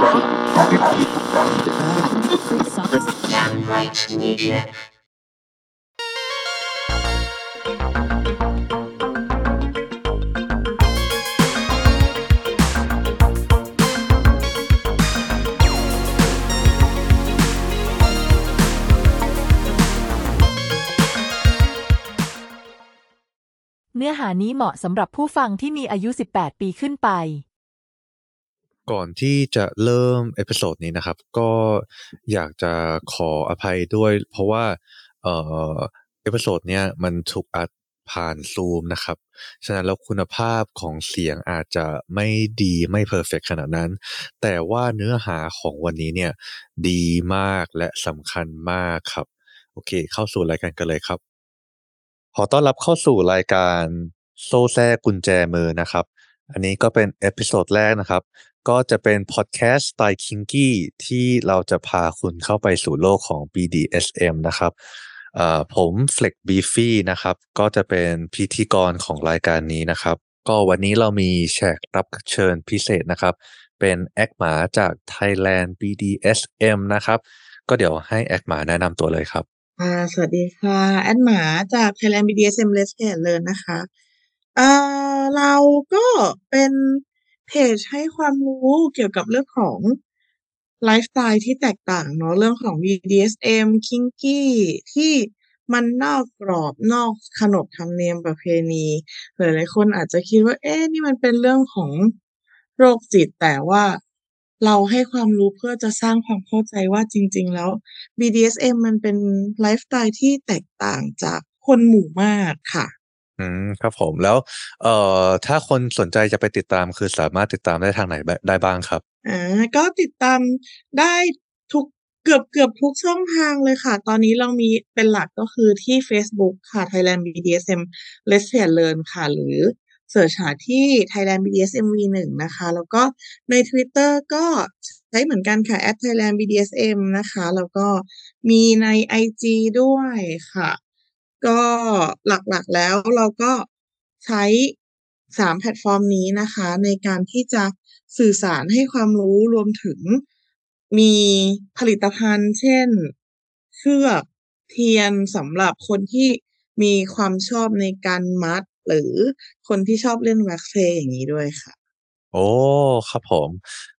เนื้อหานี้เหมาะสำหรับผู้ฟังที่มีอายุ 18 ปีขึ้นไป ก่อนที่จะเริ่ม episode นี้นะครับ ก็อยากจะขออภัยด้วย เพราะว่าเอ่อ episode เนี้ยมันถูกอัดผ่านซูมนะครับ ฉะนั้นแล้วคุณภาพของเสียงอาจจะไม่ดีไม่ perfect ขนาดนั้น แต่ว่าเนื้อหาของวันนี้เนี่ยดีมากและสำคัญมากครับ โอเค เข้าสู่รายการกันเลยครับ ขอต้อนรับเข้าสู่รายการโซ่แส้ กุญแจมือนะครับ อันนี้ก็เป็น episode แรกนะครับ ก็จะเป็นพอดแคสต์สไตล์ kinky ที่เราจะพาคุณเข้าไปสู่โลกของ BDSM นะครับเอ่อผมเฟล็กบีฟี่นะครับ ก็จะเป็นพิธีกรของรายการนี้นะครับ ก็วันนี้เรามีแขกรับเชิญพิเศษนะครับ เป็นแอคหมาจาก Thailand BDSM นะครับ ก็เดี๋ยวให้แอคหมาแนะนำตัวเลยครับค่ะสวัสดีค่ะ แอดหมาจาก Thailand BDSM Let's Get Learn นะคะเอ่อเราก็เป็น เพจให้ความรู้เกี่ยวกับเรื่องของไลฟ์สไตล์ที่แตกต่างเนาะเรื่องของ BDSM Kinky ที่มันนอกกรอบนอกขนบธรรมเนียมประเพณีหลายๆคนอาจจะคิดว่า เอ๊ะนี่มันเป็นเรื่องของโรคจิตแต่ว่าเราให้ความรู้เพื่อจะสร้างความเข้าใจว่าจริง ๆ แล้ว BDSM มันเป็นไลฟ์สไตล์ที่แตกต่างจากคนหมู่มากค่ะ อืมครับผมแล้ว เอ่อถ้าคนสนใจจะไปติดตามคือสามารถติดตามได้ทางไหนบได้บ้างครับอ่าก็ติดตามได้ทุกเกือบเกือบทุกช่องทางเลยค่ะ ตอนนี้เรามีเป็นหลักก็คือที่เฟซบุ๊กค่ะ Thailand BDSM Let's Get Learn ค่ะ หรือ search หาที่ Thailand BDSM V1 นะคะ แล้วก็ใน Twitter ก็ใช้เหมือนกันค่ะ @Thailand BDSM นะคะ แล้วก็มีในไอจีด้วยค่ะ ก็หลักๆแล้วเราก็ใช้3แพลตฟอร์มนี้นะคะ ในการที่จะสื่อสารให้ความรู้รวมถึงมีผลิตภัณฑ์ เช่น เชือกเทียนสำหรับคนที่มีความชอบในการมัด หรือคนที่ชอบเล่น wax play อย่างงี้ด้วยค่ะ โอ้ครับผม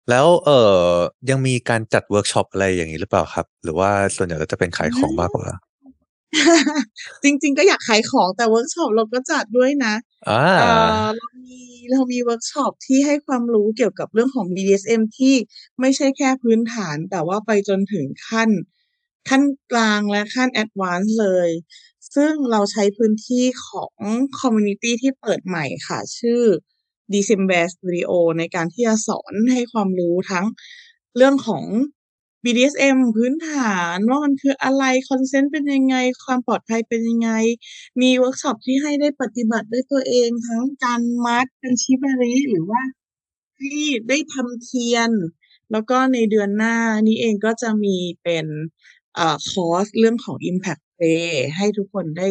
แล้วเออยังมีการจัดเวิร์กช็อปอะไรอย่างงี้หรือเปล่าครับ หรือว่าส่วนใหญ่แล้วจะเป็นขายของมากกว่า จริง ๆ ก็อยากขายของแต่เวิร์กช็อปเราก็จัดด้วยนะอาเอ่อเรามีเรามีเวิร์กช็อปที่ให้ความรู้เกี่ยวกับเรื่องของ BDSM ที่ไม่ใช่แค่พื้นฐาน แต่ว่าไปจนถึงขั้น ขั้นกลางและขั้น Advance เลย ซึ่งเราใช้พื้นที่ของ community ที่เปิดใหม่ค่ะ ชื่อ December Studio ในการที่จะสอนให้ความรู้ทั้งเรื่องของ BDSM พื้นฐานว่ามันคืออะไร consent เป็นยังไง ความปลอดภัยเป็นยังไง มีเวิร์กช็อปที่ให้ได้ปฏิบัติด้วยตัวเอง ทั้งการมัดเป็นชิบาริหรือว่าให้ได้ทำเทียน แล้วก็ในเดือนหน้านี้เองก็จะมีเป็นเอ่อคอร์สเรื่องของ Impact Play ให้ทุกคนได้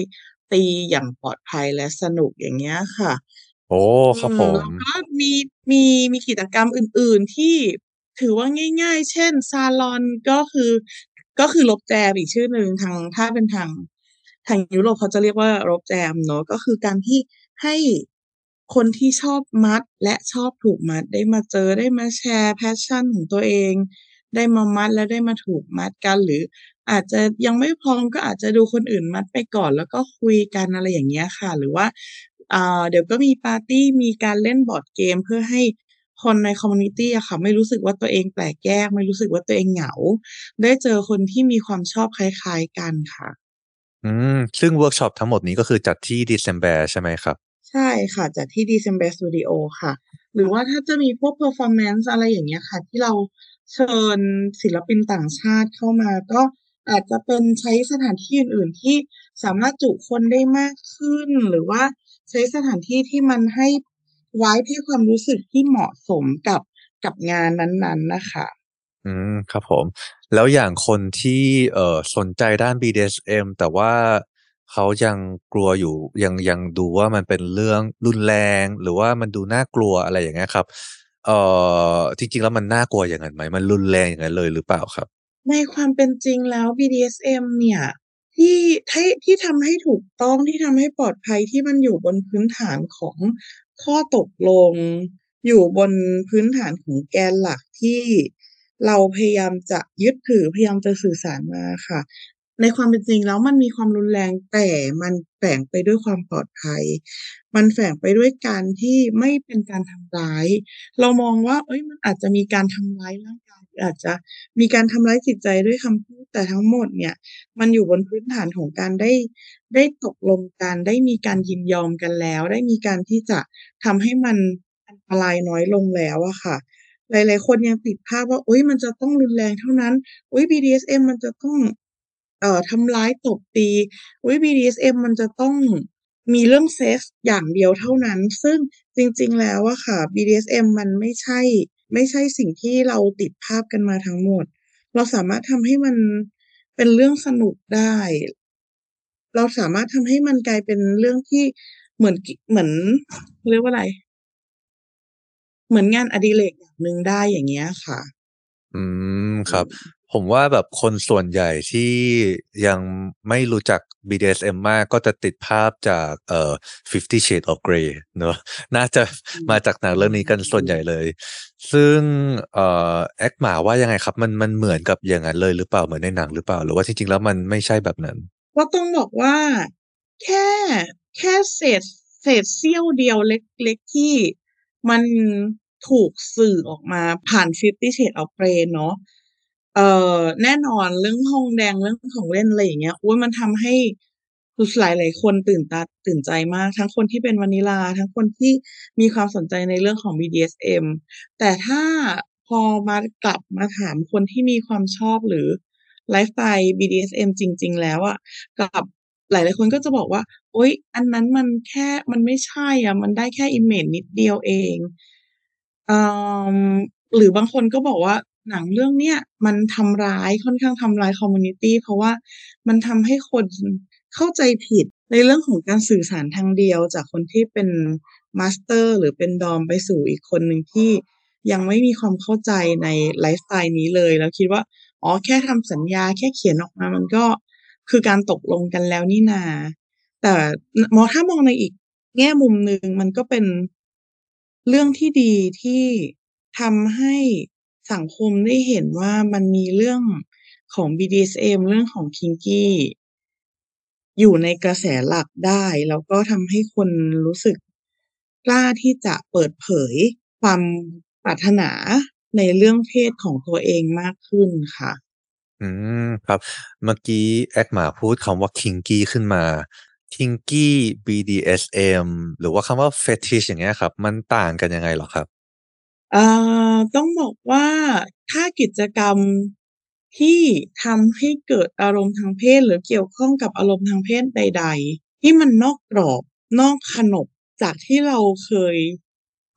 ตีอย่างปลอดภัยและสนุกอย่างเงี้ยค่ะ โอ้อืครับมผแล้วมก็มีมีมีกิจกรรมอื่น ๆที่ ถือว่าง่าย ๆ เช่น ซาลอนก็คือ ก็คือรบแจมอีกชื่อหนึ่งทางถ้าเป็นทางทางยุโรปเขาจะเรียกว่ารบแจมเนาะก็คือการที่ให้คนที่ชอบมัดและชอบถูกมัดได้มาเจอได้มาแชร์ passion ของตัวเอง ได้มามัดและได้มาถูกมัดกัน หรืออาจจะยังไม่พร้อมก็อาจจะดูคนอื่นมัดไปก่อน แล้วก็คุยกันอะไรอย่างเงี้ยค่ะ หรือว่าเดี๋ยวก็มีปาร์ตี้มีการเล่นบอร์ดเกมเพื่อให้ คนใน community อะค่ะ ไม่รู้สึกว่าตัวเองแปลกแยก ไม่รู้สึกว่าตัวเองเหงา ได้เจอคนที่มีความชอบคล้ายๆกันค่ะ อืม ซึ่งเวิร์กช็อปทั้งหมดนี้ก็คือจัดที่ December ใช่ไหมครับ?ใช่ค่ะ จัดที่ December Studio ค่ะ หรือว่าถ้าจะมีพวก performance อะไรอย่างเงี้ยค่ะ ที่เราเชิญศิลปินต่างชาติเข้ามาก็อาจจะเป็นใช้สถานที่อื่น ๆ ที่สามารถจุคนได้มากขึ้น หรือว่าใช้สถานที่ที่มันให้ vibe ให้ความรู้สึกที่เหมาะสมกับกับงานนั้นๆน่ะค่ะอืมครับผม แล้วอย่างคนที่เอ่อสนใจด้าน BDSM แต่ว่าเขายังกลัวอยู่ยังยังดูว่ามันเป็นเรื่องรุนแรง หรือว่ามันดูน่ากลัวอะไรอย่างเงี้ยครับ เอ่อจริงๆแล้วมันน่ากลัวอย่างนั้นไหมมันรุนแรงอย่างนั้นเลยหรือเปล่าครับ ในความเป็นจริงแล้ว BDSM เนี่ยที่ที่ที่ทำให้ถูกต้องที่ทำให้ปลอดภัยที่มันอยู่บนพื้นฐานของ ข้อตกลงอยู่บนพื้นฐานของแกนหลักที่เราพยายามจะยึดถือพยายามจะสื่อสารมาค่ะ ในความเป็นจริงแล้วมันมีความรุนแรงแต่มันแฝงไปด้วยความปลอดภัย มันแฝงไปด้วยการที่ไม่เป็นการทำร้าย เรามองว่า เอ้ยมันอาจจะมีการทำร้ายร่างกาย อาจจะมีการทำร้ายจิตใจด้วยคำพูดแต่ทั้งหมดเนี่ย มันอยู่บนพื้นฐานของการได้ได้ตกลงกัน ได้มีการยินยอมกันแล้ว ได้มีการที่จะทำให้มันอันตรายน้อยลงแล้วอะค่ะ หลายๆ คนยังติดภาพว่าอุ๊ยมันจะต้องรุนแรงเท่านั้นอุ๊ย BDSM มันจะต้องเอ่อทำร้ายตบตีอุ๊ย BDSM มันจะต้องมีเรื่องเซ็กส์อย่างเดียวเท่านั้น ซึ่งจริง ๆ แล้วอะค่ะ BDSM มันไม่ใช่ ไม่ใช่สิ่งที่เราติดภาพกันมาทั้งหมด เราสามารถทำให้มันเป็นเรื่องสนุกได้ เราสามารถทำให้มันกลายเป็นเรื่องที่เหมือนเหมือนเรียกว่าอะไร เหมือนงานอดิเรกอย่างหนึ่งได้อย่างเงี้ยค่ะ อืมครับ ผมว่าแบบคนส่วนใหญ่ที่ยังไม่รู้จัก BDSM มากก็จะติดภาพจากเอ่อ Fifty Shades of Grey เนอะน่าจะอืมมาจากหนังอืเรื่องนี้กันส่วนใหญ่มเลย ซึ่งเอ่อ Agma ว่ายังไงครับ มันมันเหมือนกับอย่างนั้นเลยหรือเปล่าเหมือนในหนังหรือเปล่า หรือว่าจริงๆแล้วมันไม่ใช่แบบนั้น?ก็ต้องบอกว่า แค่แค่เศษเศษเสี้ยวเดียวเล็กๆที่มันถูกสื่อออกมาผ่าน Fifty Shades of Grey เนาะ เอ่อแน่นอนเรื่องทองแดงเรื่องของเล่นอะไรอย่างเงี้ยอุ๊ยมันทำให้คือหลายๆคนตื่นตาตื่นใจมาก ทั้งคนที่เป็น Vanilla ทั้งคนที่มีความสนใจในเรื่องของ BDSM แต่ถ้าพอมากลับมาถามคนที่มีความชอบหรือไลฟ์สไตล์ BDSM จริง ๆ แล้วอะกับหลายๆคนก็จะบอกว่า"โอ๊ย อันนั้นมันแค่มันไม่ใช่อะ มันได้แค่ image นิดเดียวเอง"อ่อหรือบางคนก็บอกว่า หนังเรื่องเนี้ยมันทำร้ายค่อนข้างทำร้าย community เพราะว่ามันทำให้คนเข้าใจผิดในเรื่องของการสื่อสารทางเดียว จากคนที่เป็น master หรือเป็น Dom ไปสู่อีกคนหนึ่งที่ยังไม่มีความเข้าใจในไลฟ์สไตล์นี้เลย แล้วคิดว่า อ๋อแค่ทำสัญญาแค่เขียนออกมามันก็คือการตกลงกันแล้วนี่นา แต่มอถ้ามองในอีกแง่มุมหนึ่งมันก็เป็นเรื่องที่ดีที่ทำให้ สังคมได้เห็นว่ามันมีเรื่องของ BDSM เรื่องของ Kinky อยู่ในกระแสหลักได้ แล้วก็ทำให้คนรู้สึกกล้าที่จะเปิดเผยความปรารถนาในเรื่องเพศของตัวเองมากขึ้นค่ะ อืมครับ เมื่อกี้ Agma พูดคำว่า Kinky ขึ้นมา Kinky BDSM หรือว่าคำว่า Fetish อย่างเงี้ยครับ มันต่างกันยังไงหรอครับ? ต้องบอกว่าถ้ากิจกรรมที่ทำให้เกิดอารมณ์ทางเพศ หรือเกี่ยวข้องกับอารมณ์ทางเพศใด ๆ ที่มันนอกกรอบนอกขนบจากที่เราเคย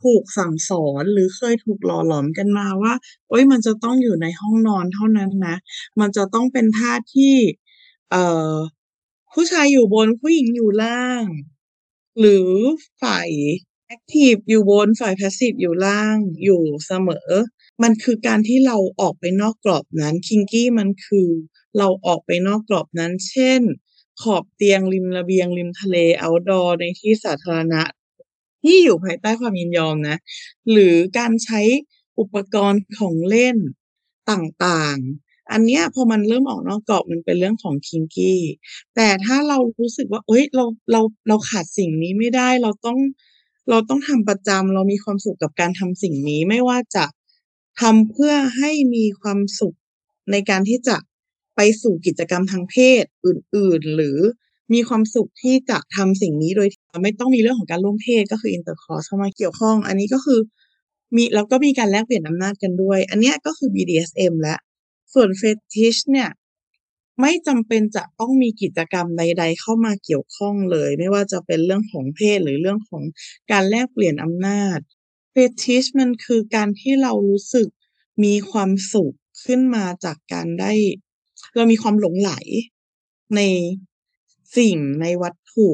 ถูกสั่งสอนหรือเคยถูกหล่อหลอมกันมาว่า"โอ๊ยมันจะต้องอยู่ในห้องนอนเท่านั้นนะ มันจะต้องเป็นท่าที่ เอ่อ ผู้ชายอยู่บนผู้หญิงอยู่ล่าง"หรือฝ่าย แอ็กทิฟอยู่บนฝ่ายแพสซีฟอยู่ล่างอยู่เสมอ มันคือการที่เราออกไปนอกกรอบนั้น Kinky มันคือเราออกไปนอกกรอบนั้น เช่น ขอบเตียงริมระเบียงริมทะเลเอาดอร์ในที่สาธารณะ ที่อยู่ภายใต้ความยินยอมนะ หรือการใช้อุปกรณ์ของเล่นต่างๆ อันเนี้ยพอมันเริ่มออกนอกกรอบมันเป็นเรื่องของ Kinky แต่ถ้าเรารู้สึกว่าเฮ้ยเราเราเราขาดสิ่งนี้ไม่ได้เราต้อง เราต้องทำประจำเรามีความสุขกับการทำสิ่งนี้ ไม่ว่าจะทำเพื่อให้มีความสุขในการที่จะไปสู่กิจกรรมทางเพศอื่น ๆ หรือมีความสุขที่จะทำสิ่งนี้โดยไม่ต้องมีเรื่องของการร่วมเพศก็คือ Intercourse เข้ามาเกี่ยวข้อง อันนี้ก็คือมีแล้วก็มีการแลกเปลี่ยนอำนาจกันด้วย อันนี้ก็คือ BDSM แล้วส่วน Fetish เนี่ย ไม่จำเป็นจะต้องมีกิจกรรมใด ๆ เข้ามาเกี่ยวข้องเลย ไม่ว่าจะเป็นเรื่องของเพศหรือเรื่องของการแลกเปลี่ยนอำนาจ Fetish มันคือการที่เรารู้สึกมีความสุขขึ้นมาจากการได้ เรามีความหลงใหลในสิ่งในวัตถุ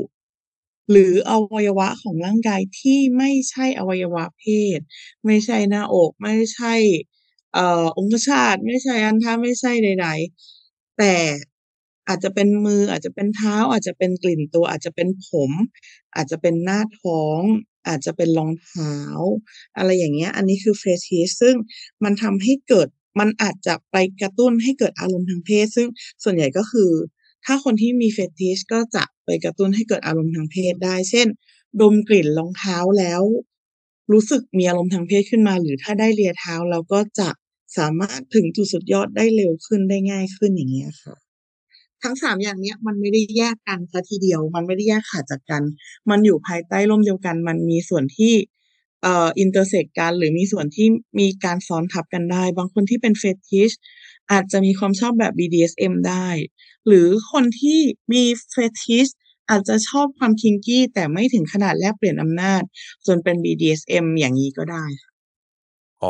หรืออวัยวะของร่างกายที่ไม่ใช่อวัยวะเพศ ไม่ใช่หน้าอก ไม่ใช่ เอ่อองคชาตไม่ใช่อัณฑะไม่ใช่ใด ๆ แต่อาจจะเป็นมืออาจจะเป็นเท้า อาจจะเป็นกลิ่นตัว อาจจะเป็นผม อาจจะเป็นหน้าท้อง อาจจะเป็นรองเท้า อะไรอย่างเงี้ย อันนี้คือ fetish ซึ่งมันทำให้เกิดมันอาจจะไปกระตุ้นให้เกิดอารมณ์ทางเพศ ซึ่งส่วนใหญ่ก็คือ ถ้าคนที่มี fetish ก็จะไปกระตุ้นให้เกิดอารมณ์ทางเพศได้ เช่น ดมกลิ่นรองเท้าแล้ว รู้สึกมีอารมณ์ทางเพศขึ้นมา หรือถ้าได้เลียเท้าแล้วก็จะ สามารถถึงจุดสุดยอดได้เร็วขึ้นได้ง่ายขึ้นอย่างเงี้ยค่ะ ทั้ง3อย่างเนี้ยมันไม่ได้แยกกันเสียทีเดียว มันไม่ได้แยกขาดจากกัน มันอยู่ภายใต้ร่มเดียวกัน มันมีส่วนที่เอ่อ intersect กันหรือมีส่วนที่มีการซ้อนทับกันได้ บางคนที่เป็น fetish อาจจะมีความชอบแบบ BDSM ได้ หรือคนที่มี fetish อาจจะชอบความ kinky แต่ไม่ถึงขนาดแลกเปลี่ยนอำนาจ จนเป็น BDSM อย่างงี้ก็ได้ค่ะ อ๋อ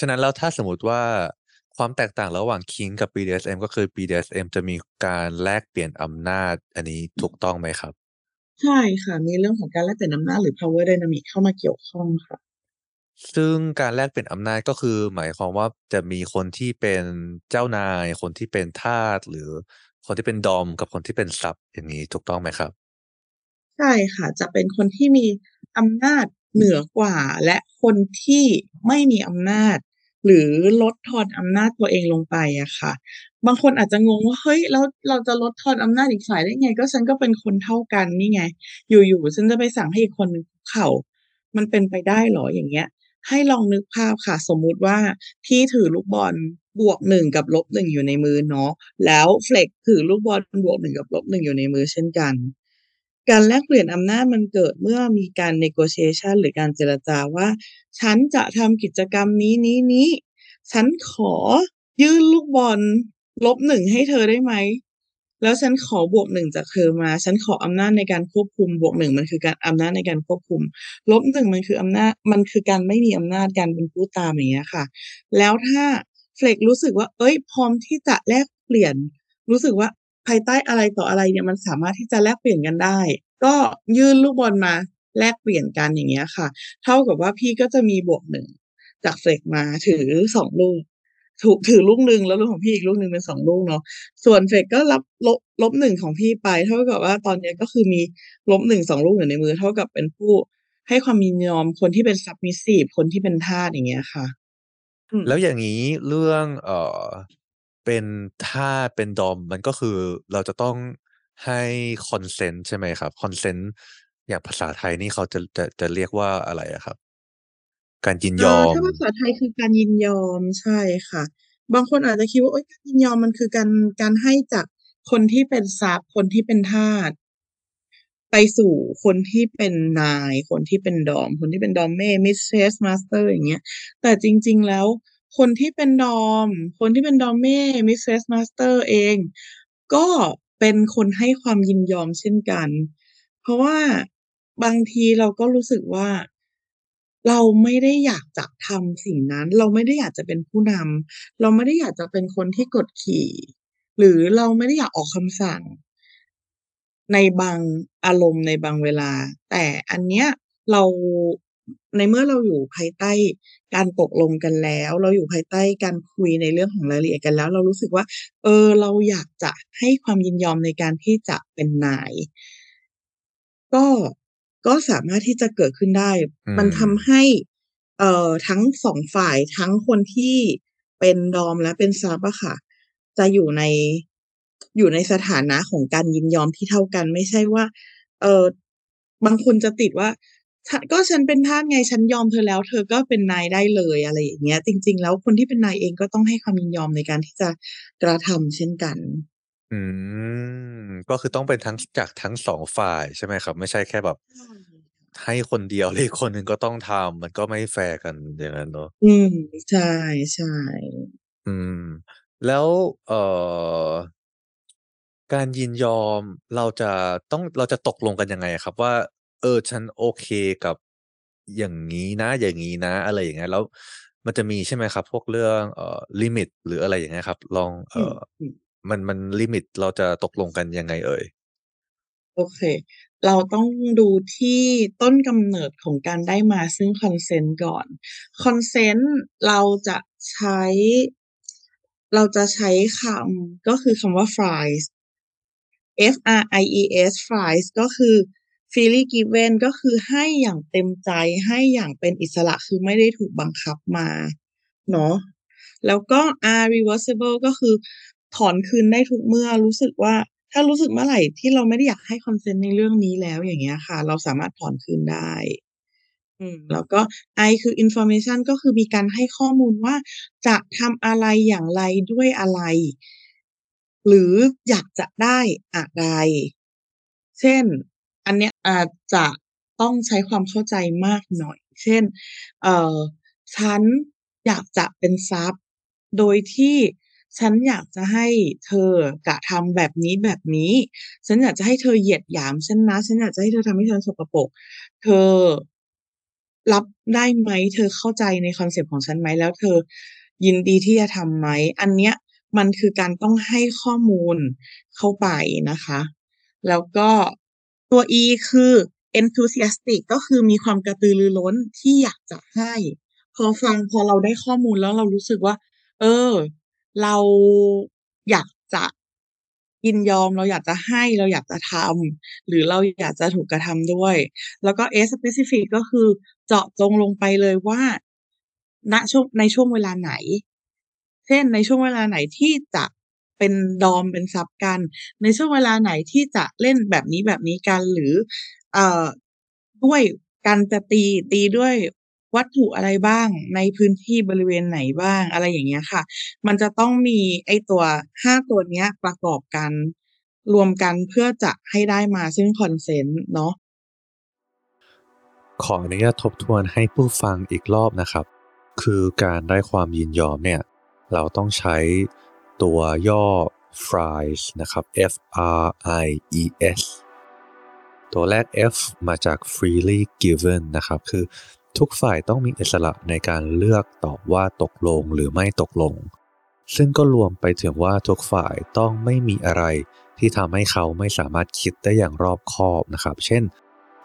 ฉะนั้นแล้วถ้าสมมุติว่าความแตกต่างระหว่าง kink กับ BDSM ก็คือ BDSM จะมีการแลกเปลี่ยนอำนาจ อันนี้ถูกต้องไหมครับ?ใช่ค่ะ มีเรื่องของการแลกเปลี่ยนอำนาจหรือ power dynamic เข้ามาเกี่ยวข้องค่ะ ซึ่งการแลกเปลี่ยนอำนาจก็คือ หมายความว่าจะมีคนที่เป็นเจ้านาย คนที่เป็นทาสหรือคนที่เป็น dom กับคนที่เป็น sub อย่างงี้ถูกต้องไหมครับ?ใช่ค่ะ จะเป็นคนที่มีอำนาจ เหนือกว่าและคนที่ไม่มีอำนาจ หรือลดทอนอำนาจตัวเองลงไปอะค่ะ บางคนอาจจะงงว่าเฮ้ยแล้วเราจะลดทอนอำนาจอีกฝ่ายได้ไง ก็ฉันก็เป็นคนเท่ากันนี่ไง อยู่ๆฉันจะไปสั่งให้อีกคนเข่า มันเป็นไปได้หรออย่างเงี้ย ให้ลองนึกภาพค่ะ สมมุติว่าพี่ถือลูกบอล +1 กับ -1 อยู่ในมือเนาะแล้วเฟล็กถือลูกบอล +1 กับ -1 อยู่ในมือเช่นกัน การแลกเปลี่ยนอำนาจมันเกิดเมื่อมีการ negotiation หรือการเจรจาว่า ฉันจะทำกิจกรรมนี้ๆๆฉันขอยื่นลูกบอล -1 ให้เธอได้ไหม แล้วฉันขอ +1 จากเธอมา ฉันขออำนาจในการควบคุม +1 มันคือการอำนาจในการควบคุม -1 มันคืออำนาจ มันคือการไม่มีอำนาจการเป็นผู้ตามอย่างเงี้ยค่ะ แล้วถ้าเฟลก์รู้สึกว่าเฮ้ย พร้อมที่จะแลกเปลี่ยน รู้สึกว่า ภายใต้อะไรต่ออะไรเนี่ยมันสามารถที่จะแลกเปลี่ยนกันได้ ก็ยื่นลูกบอลมาแลกเปลี่ยนกันอย่างเงี้ยค่ะ เท่ากับว่าพี่ก็จะมี +1 จากเฟกมาถือ2ลูกถูกถือลูกหนึ่งแล้วลูกของพี่อีกลูกหนึ่งเป็น2ลูกเนาะส่วนเฟกก็รับลบ -1 ของพี่ไป เท่ากับว่าตอนเนี้ยก็คือมี -1 2ลูกอยู่ในมือ เท่ากับเป็นผู้ให้ความยินยอมคนที่เป็น submissive คนที่เป็นทาสอย่างเงี้ยค่ะ แล้วอย่างงี้เรื่องเอ่อ เป็นทาสเป็น dom มันก็คือเราจะต้องให้ consent ใช่ไหมครับ? consent อย่างภาษาไทยนี่เขาจะจะจะเรียกว่าอะไรอะครับ?การยินยออถ้าภาษาไทยคือการยินยอมใช่ค่ะ บางคนอาจจะคิดว่าเฮ้ยการยินยอมมันคือการการให้จากคนที่เป็น sub คนที่เป็นทาสไปสู่คนที่เป็นนาย คนที่เป็น dom คนที่เป็น domme mistress master อย่างเงี้ย แต่จริง ๆแล้ว คนที่เป็น dom คนที่เป็น domme mistress master เอง ก็เป็นคนให้ความยินยอมเช่นกัน เพราะว่าบางทีเราก็รู้สึกว่าเราไม่ได้อยากจะทำสิ่งนั้น เราไม่ได้อยากจะเป็นผู้นำเราไม่ได้อยากจะเป็นคนที่กดขี่ หรือเราไม่ได้อยากออกคำสั่ง ในบางอารมณ์ในบางเวลา แต่อันเนี้ยเรา ในเมื่อเราอยู่ภายใต้การตกลงกันแล้ว เราอยู่ภายใต้การคุยในเรื่องของรายละเอียดกันแล้ว เรารู้สึกว่า เออ เราอยากจะให้ความยินยอมในการที่จะเป็นนาย ก็ก็สามารถที่จะเกิดขึ้นได้อืมันทำมให้ เอ่อทั้ง2ฝ่ายทั้งคนที่เป็น dom และเป็น sub อะค่ะ จะอยู่ในอยู่ในสถานะของการยินยอมที่เท่ากัน ไม่ใช่ว่า เอ่อบางคนจะติดว่าฉ ก็ฉันเป็นทาสไงฉันยอมเธอแล้ว เธอก็เป็นนายได้เลยอะไรอย่างเงี้ย จริง ๆ แล้วคนที่เป็นนายเองก็ต้องให้ความยินยอมในการที่จะกระทำเช่นกัน อืม ก็คือต้องเป็นทั้งจากทั้ง2ฝ่ายใช่ไหมครับ?ไม่ใช่แค่แบบใช่ค่ะให้คนเดียวแล้วอีกคนหนึ่งก็ต้องทำมันก็ไม่แฟร์กันอย่างนั้นเนาะอืมใช่ๆอืม แล้วเอ่อการยินยอมเราจะต้องเราจะตกลงกันยังไงอะครับ ว่า เออ ฉันโอเคกับอย่างงี้นะ อย่างงี้นะ อะไรอย่างเงี้ยแล้วมันจะมีใช่ไหมครับ พวกเรื่องเอ่อ limit หรืออะไรอย่างเงี้ยครับ ลองอืเอ่อมๆมันมัน limit เราจะตกลงกันยังไงเอ่ย?โอเค เราต้องดูที่ต้นกำเนิดของการได้มาซึ่ง consent ก่อน consent เราจะใช้ เราจะใช้คำก็คือคำว่า fries F R I E S fries ก็คือ freely given ก็คือให้อย่างเต็มใจให้อย่างเป็นอิสระคือไม่ได้ถูกบังคับมาเนาะแล้วก็ R reversible ก็คือถอนคืนได้ทุกเมื่อรู้สึกว่า ถ้ารู้สึกเมื่อไหร่ที่เราไม่ได้อยากให้ consent ในเรื่องนี้แล้วอย่างเงี้ยค่ะ เราสามารถถอนคืนได้อืมแล้วก็ I คือ information ก็คือมีการให้ข้อมูลว่าจะทำอะไรอย่างไรด้วยอะไร หรืออยากจะได้อะไร เช่น อันเนี้ยอาจจะต้องใช้ความเข้าใจมากหน่อย เช่น เอ่อฉันอยากจะเป็นทรัพย์โดยที่ฉันอยากจะให้เธอกระทำแบบนี้ๆฉันอยากจะให้เธอเหยียดหยามฉันนะ ฉันอยากจะให้เธอทำให้ฉันสกปรก เธอรับได้ไหม เธอเข้าใจในคอนเซปต์ของฉันไหม แล้วเธอยินดีที่จะทำไหม อันเนี้ยมันคือการต้องให้ข้อมูลเข้าไปนะคะ แล้วก็ ตัว E คือ enthusiastic ก็คือมีความกระตือรือร้นที่อยากจะให้ พอฟังพอเราได้ข้อมูลแล้วเรารู้สึกว่า เออ เราอยากจะยินยอมเราอยากจะให้เราอยากจะทำหรือเราอยากจะถูกกระทำด้วย แล้วก็ S specific ก็คือเจาะจงลงไปเลยว่าณช่วงในช่วงเวลาไหน เช่นในช่วงเวลาไหนที่จะ เป็นดอมเป็นซับกัน ในช่วงเวลาไหนที่จะเล่นแบบนี้แบบนี้กัน หรือเอ่อด้วยการจะตีตีด้วยวัตถุอะไรบ้างในพื้นที่บริเวณไหนบ้างอะไรอย่างเงี้ยค่ะ มันจะต้องมีไอตัว5ตัวเนี้ยประกอบกัน รวมกันเพื่อจะให้ได้มาซึ่ง consent เนาะขออนุญาตทบทวนให้ผู้ฟังอีกรอบนะครับ คือการได้ความยินยอมเนี่ย เราต้องใช้ ตัวย่อ fries นะครับ F R I E S ตัวแรก F มาจาก freely given นะครับ คือทุกฝ่ายต้องมีอิสระในการเลือกตอบว่าตกลงหรือไม่ตกลง ซึ่งก็รวมไปถึงว่าทุกฝ่ายต้องไม่มีอะไรที่ทำให้เขาไม่สามารถคิดได้อย่างรอบคอบนะครับ เช่น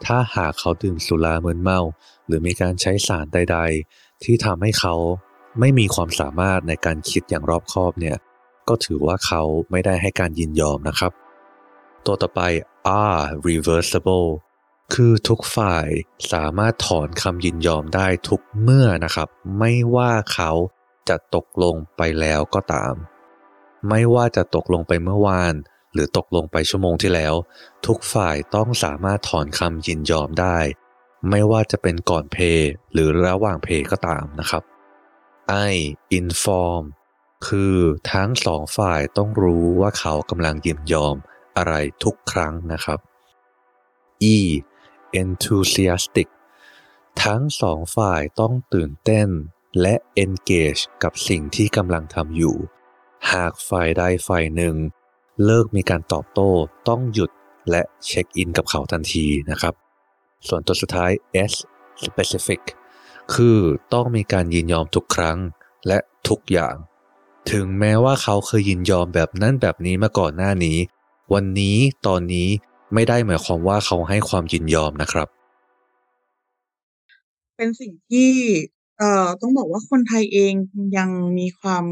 ถ้าหากเขาดื่มสุรามึนเมา หรือมีการใช้สารใด ๆ ที่ทำให้เขาไม่มีความสามารถในการคิดอย่างรอบคอบเนี่ย ก็ถือว่าเขาไม่ได้ให้การยินยอมนะครับ ตัวต่อไป are reversible คือทุกฝ่ายสามารถถอนคำยินยอมได้ทุกเมื่อนะครับ ไม่ว่าเขาจะตกลงไปแล้วก็ตาม ไม่ว่าจะตกลงไปเมื่อวาน หรือตกลงไปชั่วโมงที่แล้ว ทุกฝ่ายต้องสามารถถอนคำยินยอมได้ ไม่ว่าจะเป็นก่อนเพย์หรือระหว่างเพย์ก็ตามนะครับ I inform คือทั้งสองฝ่ายต้องรู้ว่าเขากำลังยินยอมอะไรทุกครั้งนะครับ E enthusiastic ทั้งสองฝ่ายต้องตื่นเต้นและ engage กับสิ่งที่กำลังทำอยู่ หากฝ่ายใดฝ่ายหนึ่ง เลิกมีการตอบโต้ต้องหยุดและเช็คอินกับเขาทันทีนะครับ ส่วนตัวสุดท้าย S specific คือต้องมีการยินยอมทุกครั้งและทุกอย่าง ถึงแม้ว่าเขาเคยยินยอมแบบนั้นแบบนี้มาก่อนหน้านี้ วันนี้ตอนนี้ไม่ได้หมายความว่าเขาให้ความยินยอมนะครับ เป็นสิ่งที่เอ่อต้องบอกว่าคนไทยเองยังมีความ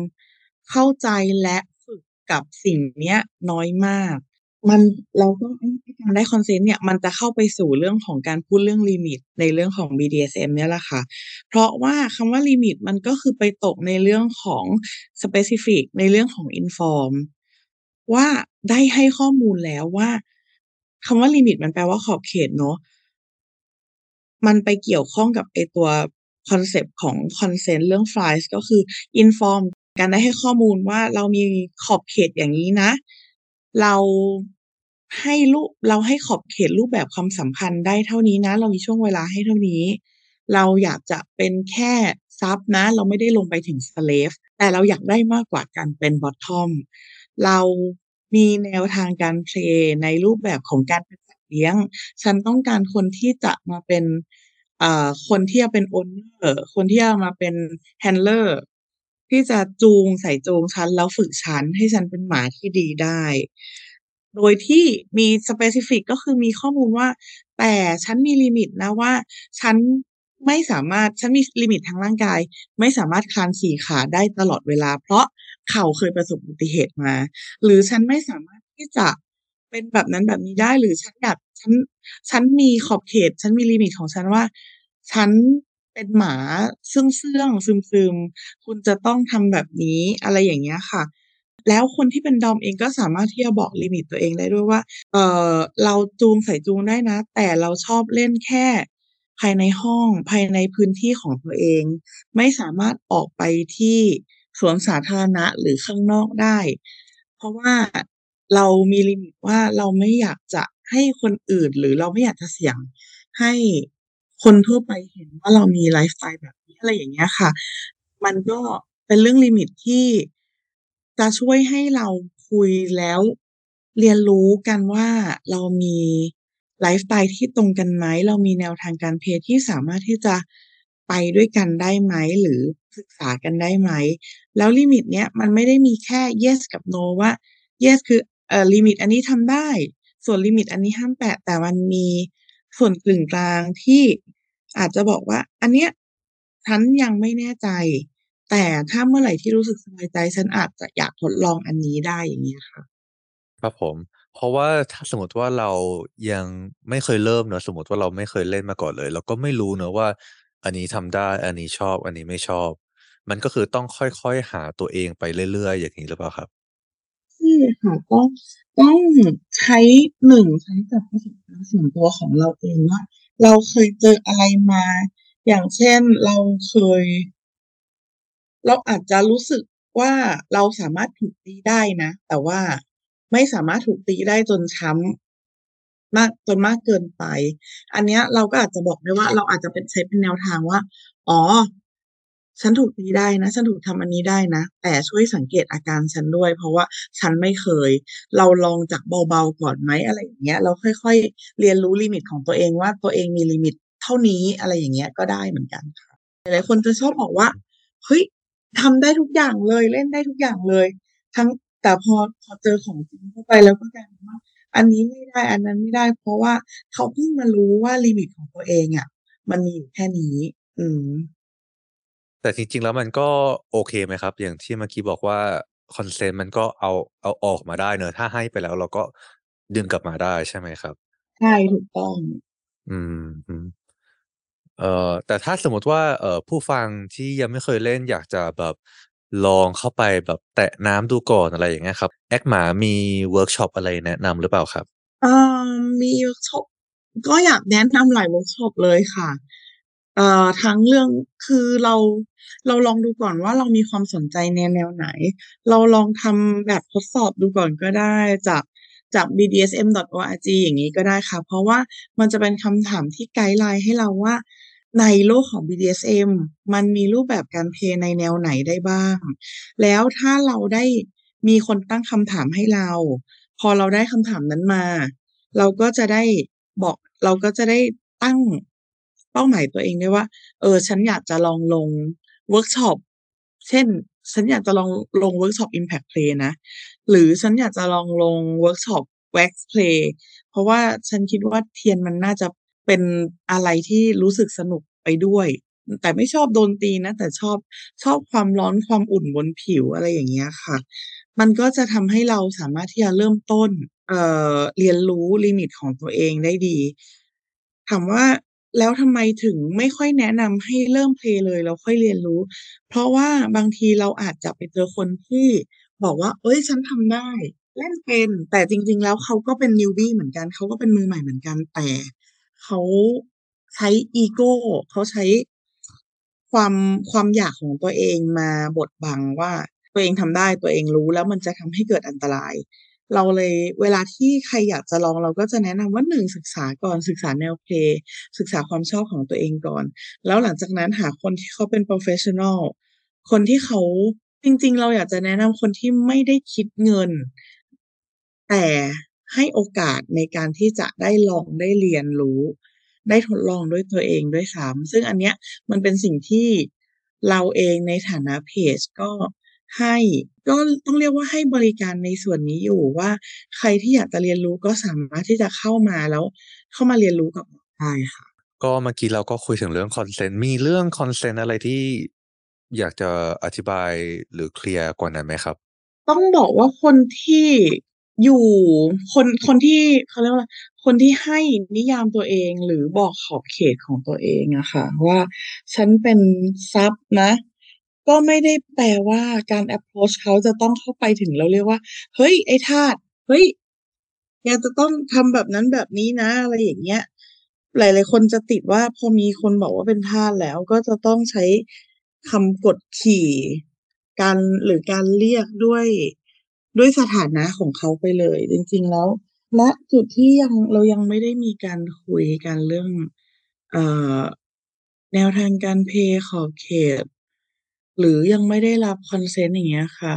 เข้าใจและฝึกกับสิ่งเนี้ยน้อยมาก มันเราก็ไอ้ไอ้การได้ consent เนี่ยมันจะเข้าไปสู่เรื่องของการพูดเรื่องลิมิตในเรื่องของ BDSM เนี่ยแหละค่ะ เพราะว่าคำว่าลิมิตมันก็คือไปตกในเรื่องของ specific ในเรื่องของ inform ว่าได้ให้ข้อมูลแล้วว่าคำว่า limit มันแปลว่าขอบเขตเนาะมันไปเกี่ยวข้องกับไอตัว concept ของ consent เรื่อง fries ก็คือ inform การได้ให้ข้อมูลว่าเรามีขอบเขตอย่างงี้นะ เราให้รูปเราให้ขอบเขตรูปแบบความสัมพันธ์ได้เท่านี้นะ เรามีช่วงเวลาให้เท่านี้ เราอยากจะเป็นแค่ซับนะ เราไม่ได้ลงไปถึง slave แต่เราอยากได้มากกว่าการเป็น bottom เรามีแนวทางการเพลย์ในรูปแบบของการเป็นสัตว์เลี้ยง ฉันต้องการคนที่จะมาเป็นอ่อคนที่จะเป็น owner คนที่จะมาเป็น handler ที่จะจูงใส่จูงฉันแล้วฝึกฉันให้ฉันเป็นหมาที่ดีได้ โดยที่มี specific ก็คือมีข้อมูลว่า แต่ฉันมี limit นะว่า ฉันไม่สามารถฉันมี limit ทางร่างกาย ไม่สามารถคลานสี่ขาได้ตลอดเวลา เพราะเข่าเคยประสบอุบัติเหตุมา หรือฉันไม่สามารถที่จะเป็นแบบนั้นแบบนี้ได้หรือฉันอยากฉันฉันมีขอบเขต ฉันมี limit ของฉันว่า ฉัน เป็นหมาเซื่องๆซึมๆคุณจะต้องทำแบบนี้อะไรอย่างเงี้ยค่ะ แล้วคนที่เป็น DOM เองก็สามารถที่จะบอก limit ตัวเองได้ด้วยว่า เออเราจูงใส่จูงได้นะ แต่เราชอบเล่นแค่ภายในห้องภายในพื้นที่ของตัวเอง ไม่สามารถออกไปที่สวนสาธารณะหรือข้างนอกได้ เพราะว่าเรามี limit ว่าเราไม่อยากจะให้คนอื่นหรือเราไม่อยากจะเสี่ยงให้ คนทั่วไปเห็นว่าเรามีไลฟ์สไตล์แบบนี้อะไรอย่างเงี้ยค่ะ มันก็เป็นเรื่อง limit ที่จะช่วยให้เราคุยแล้วเรียนรู้กันว่าเรามีไลฟ์สไตล์ที่ตรงกันไหม เรามีแนวทางการ play ที่สามารถที่จะไปด้วยกันได้ไหม หรือศึกษากันได้ไหม แล้ว limit เนี้ยมันไม่ได้มีแค่ yes กับ no ว่า yes คือเอ่อ limit อันนี้ทำได้ ส่วน limit อันนี้ห้ามแตะแต่มันมี ส่วนกึ่งกลางที่อาจจะบอกว่า อันเนี้ยฉันยังไม่แน่ใจ แต่ถ้าเมื่อไหร่ที่รู้สึกสบายใจฉันอาจจะอยากทดลองอันนี้ได้อย่างเงี้ยค่ะ ครับผม เพราะว่าถ้าสมมติว่าเรายังไม่เคยเริ่มเนาะสมมติว่าเราไม่เคยเล่นมาก่อนเลยเราก็ไม่รู้เนาะว่า อันนี้ทำได้ อันนี้ชอบ อันนี้ไม่ชอบ มันก็คือต้องค่อยๆหาตัวเองไปเรื่อยๆ อย่างงี้หรือเปล่าครับ? ใช่ค่ะต้องต้องใช้1ใช้จากประสบการณ์ส่วนตัวของเราเองว่าเราเคยเจออะไรมา อย่างเช่นเราเคย เราอาจจะรู้สึกว่าเราสามารถถูกตีได้นะ แต่ว่าไม่สามารถถูกตีได้จนช้ำมากจนมากเกินไป อันเนี้ยเราก็อาจจะบอกได้ว่าเราอาจจะเป็นใช้เป็นแนวทางว่า อ๋อ ฉันถูกตีได้นะ ฉันถูกทำอันนี้ได้นะ แต่ช่วยสังเกตอาการฉันด้วย เพราะว่าฉันไม่เคย เราลองจากเบาๆก่อนไหมอะไรอย่างเงี้ยแล้วค่อยๆ เรียนรู้ limit ของตัวเองว่าตัวเองมี limit เท่านี้อะไรอย่างเงี้ยก็ได้เหมือนกันค่ะหลายคนจะชอบบอกว่าเฮ้ยทำได้ทุกอย่างเลยเล่นได้ทุกอย่างเลย ทั้งแต่พอพอเจอของจริงเข้าไปแล้วก็กลายเป็นว่าอันนี้ไม่ได้อันนั้นไม่ได้ เพราะว่าเขาเพิ่งมารู้ว่า limit ของตัวเองอะ มันมีอยู่แค่นี้ อืม แต่จริง ๆ แล้วมันก็โอเคไหมครับ?อย่างที่เมื่อกี้บอกว่า consent มันก็เอาเอาออกมาได้เนาะถ้าให้ไปแล้วเราก็ดึงกลับมาได้ใช่ไหมครับ?ใช่ ถูกต้อง อืมอืมเอ่อแต่ถ้าสมมุติว่าเอ่อผู้ฟังที่ยังไม่เคยเล่นอยากจะแบบลองเข้าไปแบบแตะน้ำดูก่อนอะไรอย่างเงี้ยครับ แอคหมามีเวิร์กช็อปอะไรแนะนำหรือเปล่าครับ?เอ่อมีเวิร์กช็อปก็อยากแนะนำหลายเวิร์กช็อปเลยค่ะ เอ่อทั้งเรื่องคือเราเราลองดูก่อนว่าเรามีความสนใจในแนวไหน เราลองทำแบบทดสอบดูก่อนก็ได้จากจาก bdsm.org อย่างงี้ก็ได้ค่ะ เพราะว่ามันจะเป็นคำถามที่ไกด์ไลน์ให้เราว่า ในโลกของ BDSM มันมีรูปแบบการเพลย์ในแนวไหนได้บ้าง แล้วถ้าเราได้มีคนตั้งคำถามให้เรา พอเราได้คำถามนั้นมา เราก็จะได้บอกเราก็จะได้ตั้งเป้าหมายตัวเองได้ว่า เออ ฉันอยากจะลองลงเวิร์กช็อปเช่น ฉันอยากจะลองลงเวิร์กช็อป Impact Play นะ หรือฉันอยากจะลองลงเวิร์กช็อป Wax Play เพราะว่าฉันคิดว่าเทียนมันน่าจะเป็นอะไรที่รู้สึกสนุกไปด้วย แต่ไม่ชอบโดนตีนะ แต่ชอบชอบความร้อนความอุ่นบนผิวอะไรอย่างเงี้ยค่ะ มันก็จะทำให้เราสามารถที่จะเริ่มต้นเอ่อเรียนรู้ลิมิตของตัวเองได้ดีถามว่า แล้วทำไมถึงไม่ค่อยแนะนำให้เริ่มเพลย์เลยแล้วค่อยเรียนรู้ เพราะว่าบางทีเราอาจจะไปเจอคนที่บอกว่าเฮ้ย ฉันทำได้ เล่นเป็น แต่จริง ๆ แล้วเขาก็เป็น newbie เหมือนกัน เขาก็เป็นมือใหม่เหมือนกัน แต่เขาใช้อีโก้เขาใช้ความความอยากของตัวเองมาบดบังว่าตัวเองทำได้ตัวเองรู้แล้วมันจะทำให้เกิดอันตราย เราเลยเวลาที่ใครอยากจะลองเราก็จะแนะนำว่า1ศึกษาก่อนศึกษาแนวเพลย์ศึกษาความชอบของตัวเองก่อน แล้วหลังจากนั้นหาคนที่เขาเป็นโพรเฟสชันนัลคนที่เขาจริง ๆ เราอยากจะแนะนำคนที่ไม่ได้คิดเงิน แต่ให้โอกาสในการที่จะได้ลองได้เรียนรู้ ได้ทดลองด้วยตัวเองด้วยซ้ำซึ่งอันเนี้ยมันเป็นสิ่งที่เราเองในฐานะเพจก็ ให้ ก็ต้องเรียกว่าให้บริการในส่วนนี้อยู่ว่า ใครที่อยากจะเรียนรู้ก็สามารถที่จะเข้ามาแล้ว เข้ามาเรียนรู้กับเราได้ค่ะ ก็เมื่อกี้เราก็คุยถึงเรื่อง consent มีเรื่อง consent อะไรที่อยากจะอธิบายหรือเคลียร์กว่านั้นไหมครับ ต้องบอกว่าคนที่อยู่คนคนที่เขาเรียกว่าอะไรคนที่ให้นิยามตัวเองหรือบอกขอบเขตของตัวเองอะค่ะ ว่าฉันเป็นซับนะ ก็ไม่ได้แปลว่าการ approach เขาจะต้องเข้าไปถึงแล้วเรียกว่า เฮ้ย ไอ้ทาสเฮ้ยแกจะต้องทำแบบนั้นแบบนี้นะ อะไรอย่างเงี้ย หลาย ๆ คนจะติดว่าพอมีคนบอกว่าเป็นทาสแล้ว ก็จะต้องใช้คำกดขี่การหรือการเรียกด้วยด้วยสถานะของเขาไปเลย จริง ๆ แล้วณจุดที่ยังเรายังไม่ได้มีการคุยกันเรื่อง เอ่อแนวทางการ play ขอบเขต หรือยังไม่ได้รับ consent อย่างเงี้ยค่ะ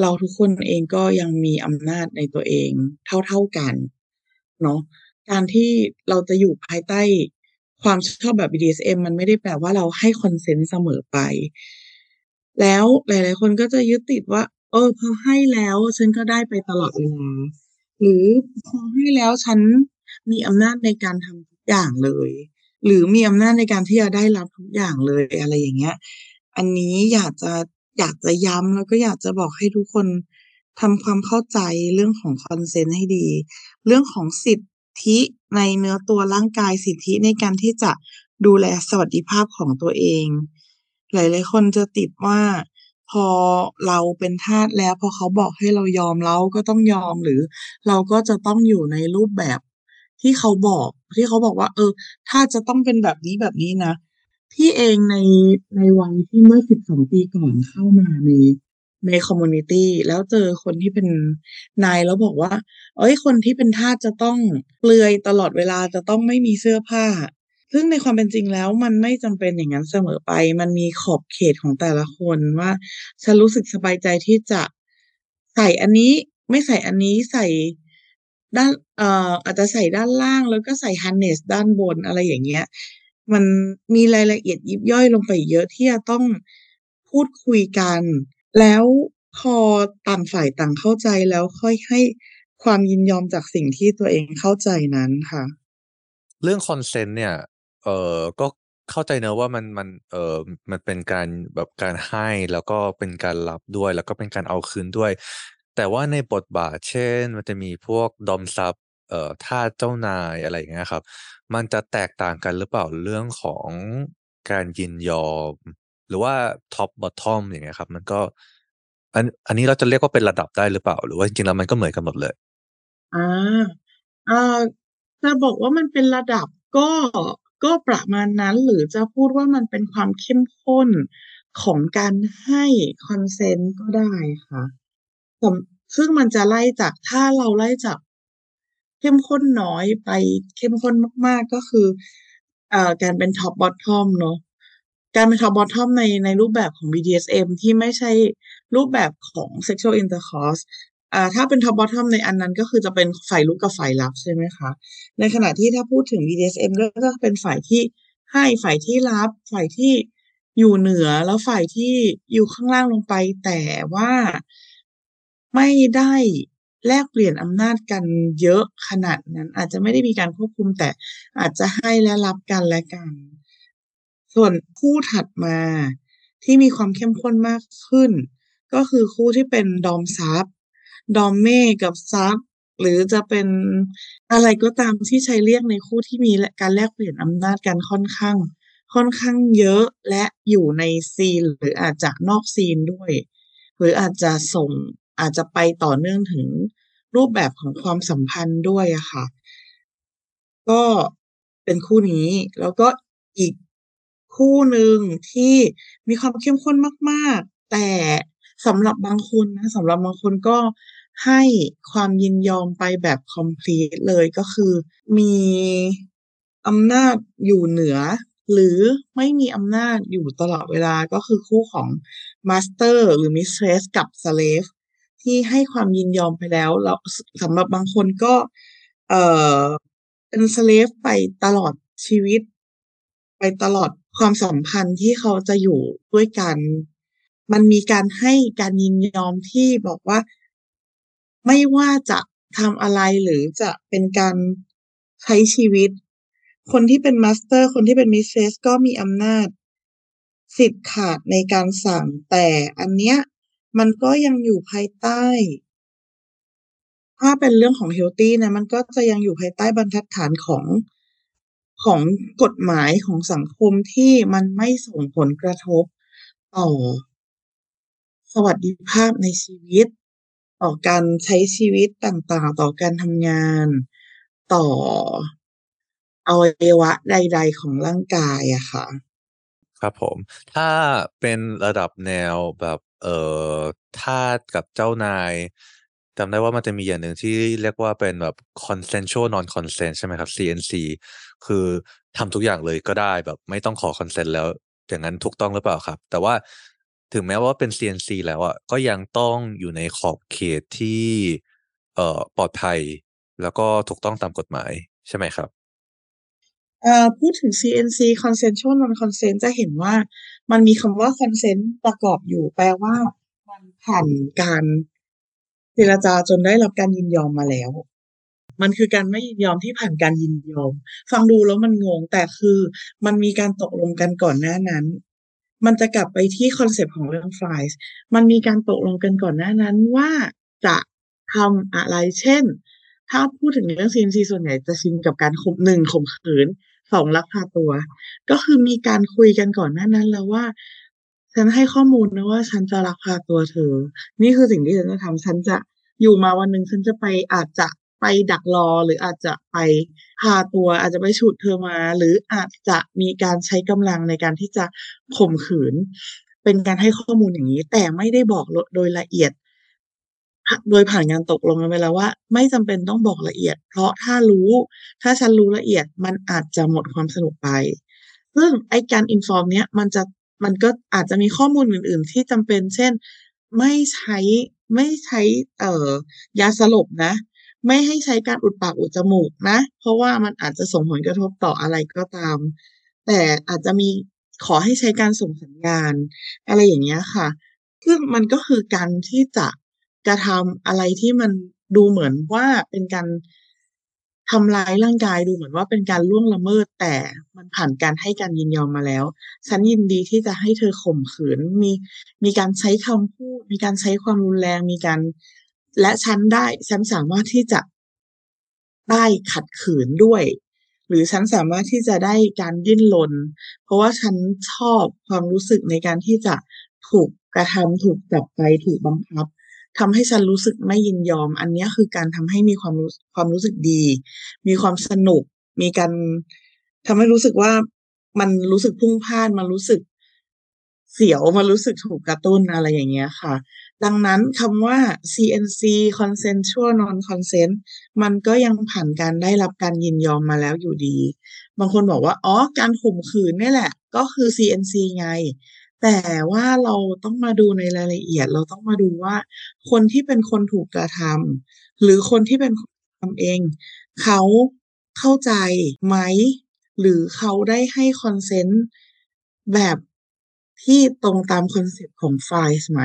เราทุกคนเองก็ยังมีอำนาจในตัวเองเท่าๆกันเนาะการที่เราจะอยู่ภายใต้ความชอบแบบ BDSM มันไม่ได้แปลว่าเราให้ consent เสมอไป แล้วหลายๆ คนก็จะยึดติดว่า เออพอให้แล้วฉันก็ได้ไปตลอดเวลาหรือพอให้แล้วฉันมีอำนาจในการทำทุกอย่างเลย หรือมีอำนาจในการที่จะได้รับทุกอย่างเลยอะไรอย่างเงี้ย อันนี้อยากจะอยากจะย้ำแล้วก็อยากจะบอกให้ทุกคนทำความเข้าใจเรื่องของคอนเซนต์ให้ดี เรื่องของสิทธิในเนื้อตัวร่างกายสิทธิในการที่จะดูแลสวัสดิภาพของตัวเอง หลายๆคนจะติดว่าพอเราเป็นทาสแล้วพอเขาบอกให้เรายอมเราก็ต้องยอมหรือ เราก็จะต้องอยู่ในรูปแบบที่เขาบอกที่เขาบอกว่า เออทาสจะต้องเป็นแบบนี้แบบนี้นะ พี่เองในในวัยที่เมื่อ12ปีก่อนเข้ามาในในคอมมิวนิตี้แล้วเจอคนที่เป็นนายแล้วบอกว่าเฮ้ยคนที่เป็นทาสจะต้องเปลือยตลอดเวลาจะต้องไม่มีเสื้อผ้า ซึ่งในความเป็นจริงแล้วมันไม่จำเป็นอย่างนั้นเสมอไป มันมีขอบเขตของแต่ละคนว่า ฉันรู้สึกสบายใจที่จะใส่อันนี้ไม่ใส่อันนี้ใส่ด้านเอ่ออาจจะใส่ด้านล่างแล้วก็ใส่ harness ด้านบนอะไรอย่างเงี้ย มันมีรายละเอียดยิบย่อยลงไปเยอะที่จะต้องพูดคุยกัน แล้วพอต่างฝ่ายต่างเข้าใจแล้วค่อยให้ความยินยอมจากสิ่งที่ตัวเองเข้าใจนั้นค่ะ เรื่องคอนเซนต์เนี่ย เออก็เข้าใจเนอะว่ามันมันเออมันเป็นการแบบการให้แล้วก็เป็นการรับด้วย แล้วก็เป็นการเอาคืนด้วย แต่ว่าในบทบาทเช่น มันจะมีพวก dom sub เอ่อท่าเจ้านายอะไรอย่างเงี้ยครับ มันจะแตกต่างกันหรือเปล่าเรื่องของการยินยอม หรือว่า top bottom อย่างเงี้ยครับ มันก็ อันอันนี้เราจะเรียกว่าเป็นระดับได้หรือเปล่า หรือว่าจริงๆแล้วมันก็เหมือนกันหมดเลย?อาอ่าจะบอกว่ามันเป็นระดับก็ก็ประมาณนั้นหรือจะพูดว่ามันเป็นความเข้มข้นของการให้คอนเซนต์ก็ได้ค่ะสำซึ่งมันจะไล่จากถ้าเราไล่จาก เข้มข้นน้อยไปเข้มข้นมาก ๆ ก็คือ เอ่าการเป็น top bottom เนาะ การเป็น top bottom ใน ในรูปแบบของ BDSM ที่ไม่ใช่รูปแบบของ sexual intercourse อ่า ถ้าเป็น top bottom ในอันนั้นก็คือจะเป็นฝ่ายรุกกับฝ่ายรับ ใช่ไหมคะ ในขณะที่ถ้าพูดถึง BDSM ก็จะเป็นฝ่ายที่ให้ ฝ่ายที่รับ ฝ่ายที่อยู่เหนือ แล้วฝ่ายที่อยู่ข้างล่างลงไป แต่ว่าไม่ได้ แลกเปลี่ยนอำนาจกันเยอะขนาดนั้น อาจจะไม่ได้มีการควบคุมแต่อาจจะให้และรับกันและกัน ส่วนคู่ถัดมาที่มีความเข้มข้นมากขึ้น ก็คือคู่ที่เป็น dom sub domme กับ sub หรือจะเป็นอะไรก็ตามที่ใช้เรียกในคู่ที่มีการแลกเปลี่ยนอำนาจกันค่อนข้าง ค่อนข้างเยอะและอยู่ในซีนหรืออาจจะนอกซีนด้วย หรืออาจจะส่ง อาจจะไปต่อเนื่องถึงรูปแบบของความสัมพันธ์ด้วยอะค่ะ ก็เป็นคู่นี้แล้วก็อีกคู่หนึ่งที่มีความเข้มข้นมาก ๆ แต่สำหรับบางคนนะสำหรับบางคนก็ให้ความยินยอมไปแบบคอมพลีตเลยก็คือมีอำนาจอยู่เหนือ หรือไม่มีอำนาจอยู่ตลอดเวลาก็คือคู่ของ master หรือ mistress กับ slave ที่ให้ความยินยอมไปแล้วแล้วสำหรับบางคนก็ เออเป็น slave ไปตลอดชีวิต ไปตลอดความสัมพันธ์ที่เขาจะอยู่ด้วยกัน มันมีการให้การยินยอมที่บอกว่าไม่ว่าจะทำอะไรหรือจะเป็นการใช้ชีวิต คนที่เป็น master คนที่เป็น mistress ก็มีอำนาจ สิทธิ์ขาดในการสั่งแต่อันเนี้ย มันก็ยังอยู่ภายใต้ ถ้าเป็นเรื่องของ healthy นะมันก็จะยังอยู่ภายใต้บรรทัดฐานของของกฎหมายของสังคมที่มันไม่ส่งผลกระทบต่อ สวัสดิภาพในชีวิต ต่อการใช้ชีวิตต่างๆ ต่อการทำงาน ต่ออวัยวะใด ๆ ของร่างกายอะค่ะ ครับผม ถ้าเป็นระดับแนวแบบ เอ่อ ทาสกับเจ้านายจำได้ว่ามันจะมีอย่างหนึ่งที่เรียกว่าเป็นแบบ consensual non consent ใช่ไหมครับ CNC คือทำทุกอย่างเลยก็ได้แบบไม่ต้องขอ consent แล้ว อย่างนั้นถูกต้องหรือเปล่าครับ?แต่ว่าถึงแม้ว่าเป็น CNC แล้วอะก็ยังต้องอยู่ในขอบเขตที่ เอ่อปลอดภัย แล้วก็ถูกต้องตามกฎหมายใช่ไหมครับ? เอ่อพูดถึง CNC consensual non consent จะเห็นว่ามันมีคำว่า consent ประกอบอยู่ แปลว่า มันผ่านการเจรจาจนได้รับการยินยอมมาแล้ว มันคือการไม่ยินยอมที่ผ่านการยินยอม ฟังดูแล้วมันงง แต่คือมันมีการตกลงกันก่อนหน้านั้น มันจะกลับไปที่คอนเซปต์ของเรื่อง Fries มันมีการตกลงกันก่อนหน้านั้นว่าจะทำอะไร เช่น ถ้าพูดถึงเรื่อง CNC ส่วนใหญ่จะชินกับการข่ม1ข่มขืน 2ลักพาตัว ก็คือมีการคุยกันก่อนหน้านั้นแล้วว่า ฉันให้ข้อมูลนะว่าฉันจะลักพาตัวเธอ นี่คือสิ่งที่ฉันจะทำฉันจะอยู่มาวันหนึ่งฉันจะไปอาจจะไปดักรอหรืออาจจะไปพาตัวอาจจะไปฉุดเธอมา หรืออาจจะมีการใช้กำลังในการที่จะข่มขืน เป็นการให้ข้อมูลอย่างงี้ แต่ไม่ได้บอกโดยละเอียด โดยผ่านการตกลงกันไปแล้วว่า ไม่จำเป็นต้องบอกละเอียด เพราะถ้ารู้ ถ้าฉันรู้ละเอียดมันอาจจะหมดความสนุกไป ซึ่งไอ้การ inform เนี้ยมันจะมันก็อาจจะมีข้อมูลอื่น ๆ ที่จำเป็น เช่น ไม่ใช้ไม่ใช้เอ่อยาสลบนะ ไม่ให้ใช้การอุดปากอุดจมูกนะ เพราะว่ามันอาจจะส่งผลกระทบต่ออะไรก็ตาม แต่อาจจะมีขอให้ใช้การส่งสัญญาณ อะไรอย่างเงี้ยค่ะซึ่งมันก็คือการที่จะ กระทำอะไรที่มันดูเหมือนว่าเป็นการทำร้ายร่างกายดูเหมือนว่าเป็นการล่วงละเมิด แต่มันผ่านการให้การยินยอมมาแล้ว ฉันยินดีที่จะให้เธอข่มขืนมีมีการใช้คำพูด มีการใช้ความรุนแรงมีการ และฉันได้ฉันสามารถที่จะได้ขัดขืนด้วย หรือฉันสามารถที่จะได้การดิ้นรนเพราะว่าฉันชอบความรู้สึกในการที่จะถูกกระทำถูกจับไปถูกบังคับ ทำให้ฉันรู้สึกไม่ยินยอม อันนี้คือการทำให้มีความรู้ความรู้สึกดี มีความสนุก มีการทำให้รู้สึกว่ามันรู้สึกพุ่งพล่านมันรู้สึกเสียวมันรู้สึกถูกกระตุ้นอะไรอย่างเงี้ยค่ะ ดังนั้นคำว่า CNC consensual non consent มันก็ยังผ่านการได้รับการยินยอมมาแล้วอยู่ดี บางคนบอกว่า อ๋อ การข่มขืนนี่แหละ ก็คือ CNC ไง แต่ว่าเราต้องมาดูในรายละเอียด เราต้องมาดูว่า คนที่เป็นคนถูกกระทำหรือคนที่เป็นคนทำเอง เขาเข้าใจไหม หรือเขาได้ให้ consent แบบที่ตรงตามคอนเซปต์ของ Fries ไหม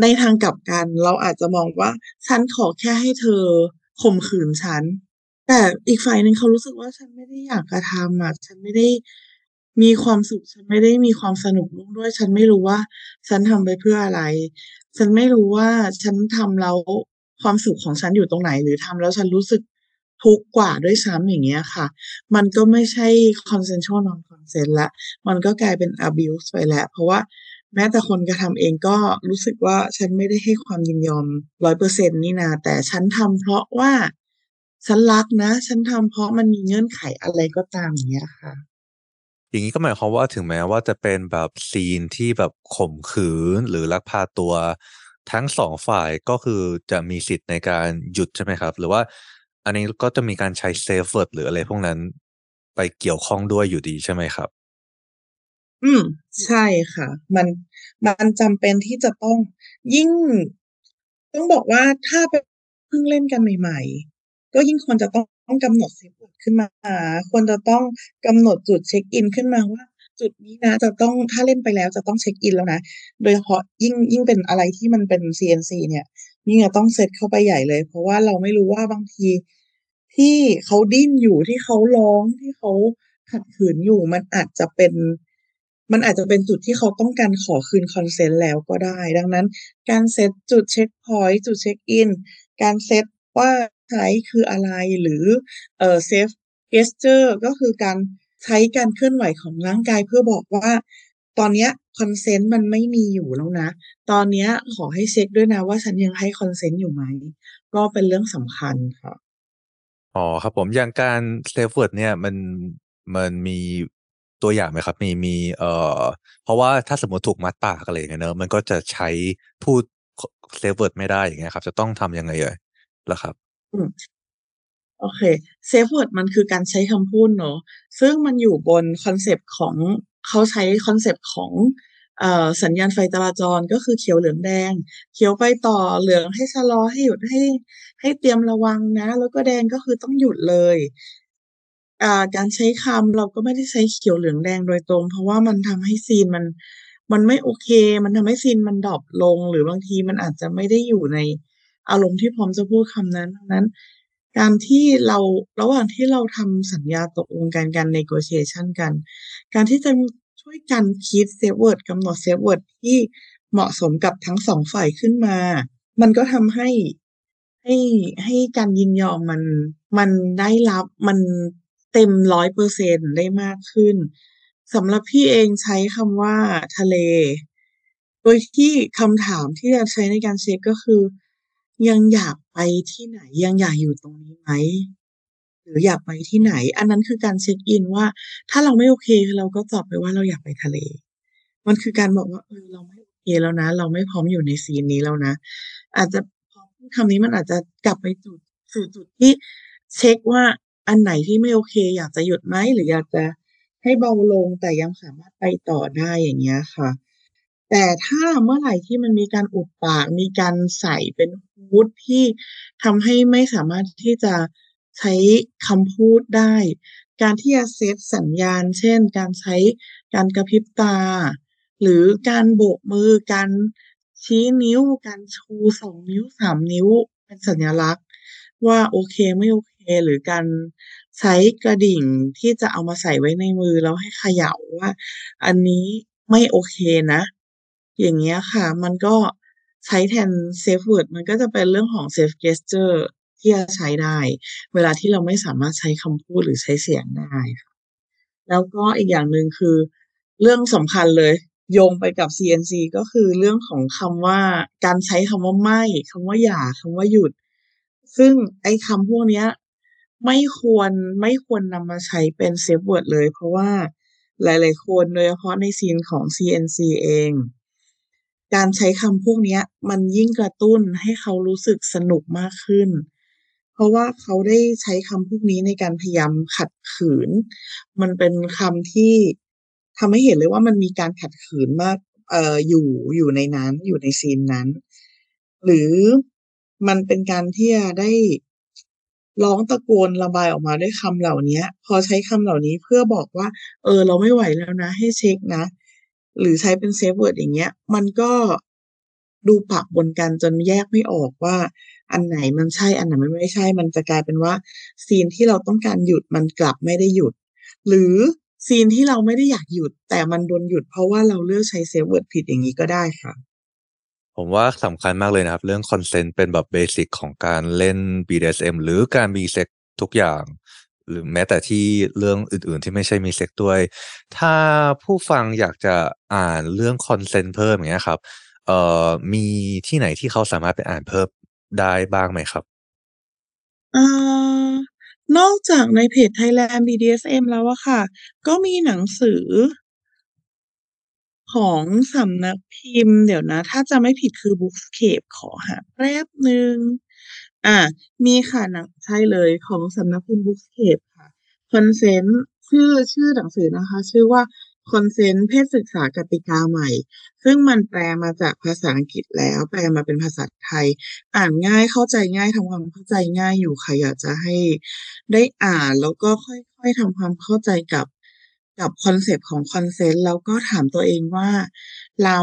ในทางกลับกันเราอาจจะมองว่า ฉันขอแค่ให้เธอข่มขืนฉัน แต่อีกฝ่ายหนึ่งเขารู้สึกว่าฉันไม่ได้อยากกระทำอะฉันไม่ได้ มีความสุข ฉันไม่ได้มีความสนุกร่วมด้วย ฉันไม่รู้ว่า ฉันทำไปเพื่ออะไร ฉันไม่รู้ว่าฉันทำแล้วความสุขของฉันอยู่ตรงไหน หรือทำแล้วฉันรู้สึกทุกข์กว่าด้วยซ้ำอย่างเงี้ยค่ะ มันก็ไม่ใช่ consensual non consent แล้วมันก็กลายเป็น abuse ไปแล้ว เพราะว่าแม้แต่คนกระทำเองก็รู้สึกว่าฉันไม่ได้ให้ความยินยอมร้อยเปอร์เซ็นี่นา แต่ฉันทำเพราะว่าฉันรักนะ ฉันทำเพราะมันมีเงื่อนไขอะไรก็ตามอย่างเงี้ยค่ะ อย่างงี้ก็หมายความว่าถึงแม้ว่าจะเป็นแบบซีนที่แบบข่มขืนหรือลักพาตัว ทั้ง2ฝ่ายก็คือจะมีสิทธิ์ในการหยุดใช่ไหมครับ?หรือว่าอันนี้ก็จะมีการใช้ safe word หรืออะไรพวกนั้นไปเกี่ยวข้องด้วยอยู่ดีใช่ไหมครับ?อืม ใช่ค่ะ มันมันจำเป็นที่จะต้องยิ่ง ต้องบอกว่าถ้าเป็นเพิ่งเล่นกันใหม่ ๆ ก็ยิ่งควรจะต้อง องกำหนด safe word ขึ้นมา ควรจะต้องกำหนดจุดเช็กอินขึ้นมาว่าจจุดนี้นะจะต้องถ้าเล่นไปแล้วจะต้องเช็คอินแล้วนะ โดยเฉพาะยิ่งยิ่งเป็นอะไรที่มันเป็น CNC เนี่ยยิ่งจะต้องเซตเข้าไปใหญ่เลย เพราะว่าเราไม่รู้ว่าบางที ที่เขาดิ้นอยู่ที่เขาร้องที่เขาขัดขืนอยู่มันอาจจะเป็น มันอาจจะเป็นจุดที่เขาต้องการขอคืน consent แล้วก็ได้ ดังนั้น การเซตจุด checkpoint จุดเช็คอินการเซตว่า ใช้คืออะไรหรือเอ่อ safe gesture ก็คือการใช้การเคลื่อนไหวของร่างกายเพื่อบอกว่า ตอนเนี้ย consent มันไม่มีอยู่แล้วนะ ตอนเนี้ยขอให้เช็คด้วยนะว่าฉันยังให้ consent อยู่ไหม ก็เป็นเรื่องสำคัญค่ะอ๋อครับผมอย่างการ safe word เนี่ยมันมันมีตัวอย่างไหมครับ มีมีเอ่อเพราะว่าถ้าสมมติถูกมัดปากอะไรเงี้ยเนอะมันก็จะใช้พูด safe word ไม่ได้อย่างเงี้ยครับ จะต้องทำยังไงเอ่ยล่ะครับ อืม โอเค safe word มันคือการใช้คำพูดเนอะ ซึ่งมันอยู่บนคอนเซปต์ของ เขาใช้คอนเซปต์ของ เอ่อ สัญญาณไฟจราจร ก็คือเขียว เหลือง แดง เขียวไปต่อ เหลืองให้ชะลอ ให้หยุด ให้ ให้เตรียมระวังนะ แล้วก็แดง ก็คือต้องหยุดเลย อ่า การใช้คำเราก็ไม่ได้ใช้เขียว เหลือง แดงโดยตรง เพราะว่ามันทำให้ scene มัน มันไม่โอเค มันทำให้ซีนมันดรอปลง หรือบางทีมันอาจจะไม่ได้อยู่ใน อารมณ์ที่พร้อมจะพูดคำนั้นดังนั้น การที่เราระหว่างที่เราทำสัญญาตกลงกันการ negotiation กัน การที่จะช่วยกันคิด safe word กำหนด safe word ที่เหมาะสมกับทั้งสองฝ่ายขึ้นมา มันก็ทำให้ให้ให้การยินยอมมันมันได้รับมันเต็มร้อยเปอร์เซ็นได้มากขึ้นสำหรับพี่เองใช้คำว่าทะเล โดยที่คำถามที่จะใช้ในการเช็คก็คือ ยังอยากไปที่ไหนยังอยากอยู่ตรงนี้ไหมหรืออยากไปที่ไหน อันนั้นคือการเช็คอินว่า ถ้าเราไม่โอเคเราก็ตอบไปว่าเราอยากไปทะเล มันคือการบอกว่าเออเราไม่โอเคแล้วนะ เราไม่พร้อมอยู่ในซีนนี้แล้วนะ อาจจะพอพูดคำนี้มันอาจจะกลับไปจุดสู่จุดที่เช็คว่าอันไหนที่ไม่โอเค อยากจะหยุดไหมหรืออยากจะให้เบาลงแต่ยังสามารถไปต่อได้อย่างเงี้ยค่ะ แต่ถ้าเมื่อไหร่ที่มันมีการอุดปาก มีการใส่เป็นฮูดที่ทำให้ไม่สามารถที่จะใช้คำพูดได้ การที่จะเซตสัญญาณ เช่น การใช้การกระพริบตา หรือการโบกมือ การชี้นิ้ว การชูสองนิ้วสามนิ้ว เป็นสัญลักษณ์ ว่าโอเคไม่โอเค หรือการใช้กระดิ่งที่จะเอามาใส่ไว้ในมือแล้วให้เขย่าว่า อันนี้ไม่โอเคนะ อย่างเงี้ยค่ะ มันก็ใช้แทน safe word มันก็จะเป็นเรื่องของ safe gesture ที่จะใช้ได้ เวลาที่เราไม่สามารถใช้คำพูดหรือใช้เสียงได้ค่ะแล้วก็อีกอย่างหนึ่งคือเรื่องสำคัญเลย โยงไปกับ CNC ก็คือเรื่องของคำว่าการใช้คำว่าไม่คำว่าอย่าคำว่าหยุด ซึ่งไอ้คำพวกเนี้ยไม่ควรไม่ควรนำมาใช้เป็น safe word เลย เพราะว่าหลาย ๆ คนโดยเฉพาะในซีนของ CNC เอง การใช้คำพวกเนี้ยมันยิ่งกระตุ้นให้เขารู้สึกสนุกมากขึ้น เพราะว่าเขาได้ใช้คำพวกนี้ในการพยายามขัดขืน มันเป็นคำที่ทำให้เห็นเลยว่ามันมีการขัดขืนมากเอ่ออยู่อยู่ในนั้นอยู่ในซีนนั้น หรือมันเป็นการที่ได้ร้องตะโกนระบายออกมาด้วยคำเหล่าเนี้ยพอใช้คำเหล่านี้เพื่อบอกว่า เออ เราไม่ไหวแล้วนะ ให้เช็คนะ หรือใช้เป็น safe word อย่างเงี้ย มันก็ดูปะปนกันจนแยกไม่ออกว่า อันไหนมันใช่อันไหนมันไม่ใช่ มันจะกลายเป็นว่าscene ที่เราต้องการหยุดมันกลับไม่ได้หยุด หรือ scene ที่เราไม่ได้อยากหยุด แต่มันโดนหยุดเพราะว่าเราเลือกใช้ safe word ผิดอย่างงี้ก็ได้ค่ะ ผมว่าสำคัญมากเลยนะครับ เรื่อง consent เป็นแบบ basic ของการเล่น BDSM หรือการมีเซ็กทุกอย่าง หรือแม้แต่ที่เรื่องอื่นๆที่ไม่ใช่มีเซ็กด้วย ถ้าผู้ฟังอยากจะอ่านเรื่อง consent เพิ่มอย่างเงี้ยครับเอ่อมีที่ไหนที่เขาสามารถไปอ่านเพิ่มได้บ้างไหมครับอ่านอกจากในเพจ Thailand BDSM แล้วอะค่ะ ก็มีหนังสือ ของสำนักพิมพ์ เดี๋ยวนะ ถ้าจำไม่ผิดคือ Bookscape ขอหาแป๊บหนึ่ง อ่า มีค่ะหนังใช่เลย ของสำนักพิมพ์ Bookscape ค่ะ Consent ชื่อ ชื่อหนังสือนะคะ ชื่อว่า Consent เพศศึกษากติกาใหม่ ซึ่งมันแปลมาจากภาษาอังกฤษแล้ว แปลมาเป็นภาษาไทย อ่านง่ายเข้าใจง่ายทำความเข้าใจง่ายอยู่ค่ะอยากจะให้ได้อ่านแล้วก็ค่อย ๆทำความเข้าใจกับ กับคอนเซปต์ของ consent แล้วก็ถามตัวเองว่า เรา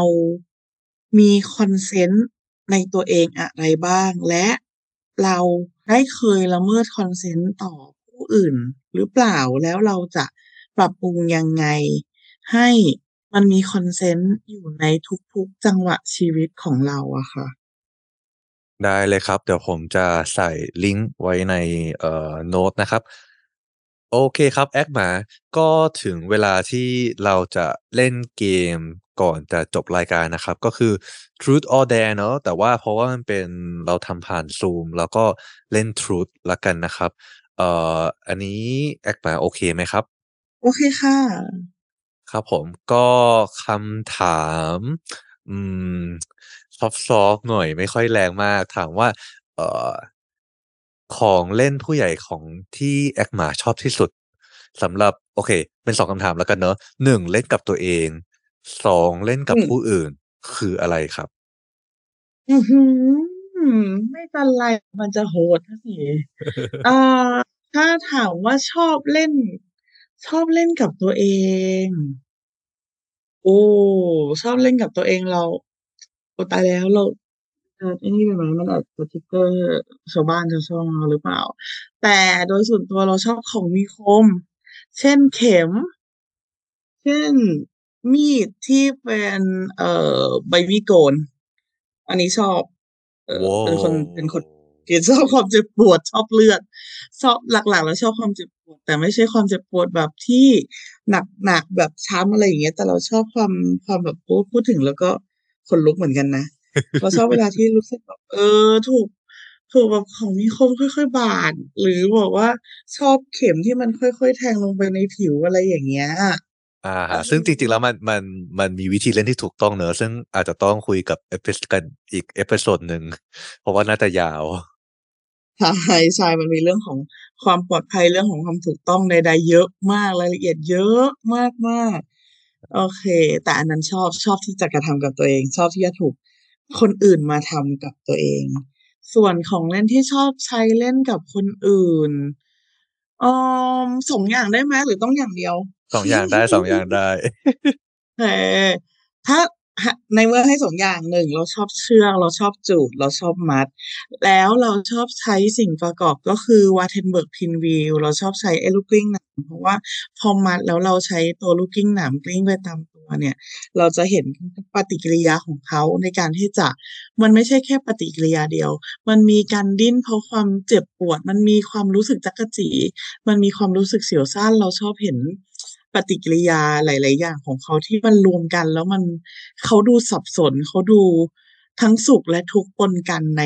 มี consent ในตัวเองอะไรบ้าง และ เราได้เคยละเมิด consent ต่อผู้อื่นหรือเปล่าแล้วเราจะปรับปรุงยังไง ให้มันมี consent อยู่ในทุกๆจังหวะชีวิตของเราอะค่ะ ได้เลยครับ เดี๋ยวผมจะใส่ลิงก์ไว้ในเอ่อโน้ตนะครับ โอเคครับ แอคหมา ก็ถึงเวลาที่เราจะเล่นเกมก่อนจะจบรายการนะครับ ก็คือ Truth or Dare เนอะแต่ว่าเพราะว่ามันเป็นเราทำผ่าน Zoom แล้วก็เล่น Truth ละกันนะครับ เอ่ออันนี้แอคหมาโอเคไหมครับ โอเคค่ะ ครับผมก็คำถาม อืมซอฟต์ๆหน่อยไม่ค่อยแรงมาก ถามว่า เอ่อ ของเล่นผู้ใหญ่ของที่แอคหมาชอบที่สุดสำหรับโอเค เป็น2คำถามแล้วกันเนาะ1เล่นกับตัวเอง2เล่นกับอืมผู้อื่นคืออะไรครับ?อื้อฮือไม่เป็นไรมันจะโหดนะสิเอ่อถ้าถามว่าชอบเล่น ชอบเล่นกับตัวเอง โอ้ชอบเล่นกับตัวเองเราโอ้ตายแล้วเรา จะไอ้นี่ไปไหมมันอาจจะ trigger ชาวบ้านชาวช่องเราหรือเปล่า แต่โดยส่วนตัวเราชอบของมีคม เช่นเข็ม เช่นมีดที่เป็นเอ่อใบมีดโกน อันนี้ชอบเอ่อว้าเป็นคนเป็นคนวที่ชอบความเจ็บปวดชอบเลือด ชอบหลักๆ แล้วชอบความเจ็บปวด แต่ไม่ใช่ความเจ็บปวดแบบที่หนักๆแบบช้ำอะไรอย่างเงี้ยแต่เราชอบความความแบบโอ้พูดถึงแล้วก็ขนลุกเหมือนกันนะ เราชอบเวลาที่รู้สึกแบบเออ ถูก ถูกแบบของมีคมค่อยๆบาดหรือแบบว่าชอบเข็มที่มันค่อยๆแทงลงไปในผิวอะไรอย่างเงี้ยอะฮะเออซึ่งจริงๆ แล้วมันมันมันมีวิธีเล่นที่ถูกต้องเนาะซึ่งอาจจะต้องคุยกับ episode กันอีก episode หนึ่งเพราะว่าน่าจะยาวใช่ๆมันมีเรื่องของความปลอดภัยเรื่องของความถูกต้องใดๆเยอะมากรายละเอียดเยอะมากๆโอเค แต่อันนั้นชอบชอบที่จะกระทำกับตัวเอง ชอบที่จะถูก คนอื่นมาทำกับตัวเอง ส่วนของเล่นที่ชอบใช้เล่นกับคนอื่นเอ่อ2อย่างได้ไหมหรือต้องอย่างเดียว?2อย่างได้2อย่างได้โอเคถ้าหในเมื่อให้2อย่าง1เราชอบเชือกเราชอบจูดเราชอบมัด แล้วเราชอบใช้สิ่งประกอบก็คือ Wartenberg Pinwheel เราชอบใช้ไอ้ลูกกลิ้งหนามเพราะว่าพอมัดแล้วเราใช้ตัวลูกกลิ้งหนามกลิ้งไปตาม ตัวเนี่ย เราจะเห็นปฏิกิริยาของเขาในการที่จะมันไม่ใช่แค่ปฏิกิริยาเดียว มันมีการดิ้นเพราะความเจ็บปวด มันมีความรู้สึกจ๊กจีมันมีความรู้สึกเสียวซ่านเราชอบเห็นปฏิกิริยาหลาย ๆ อย่างของเขาที่มันรวมกัน แล้วมันเขาดูสับสนเขาดูทั้งสุขและทุกข์ปนกันใน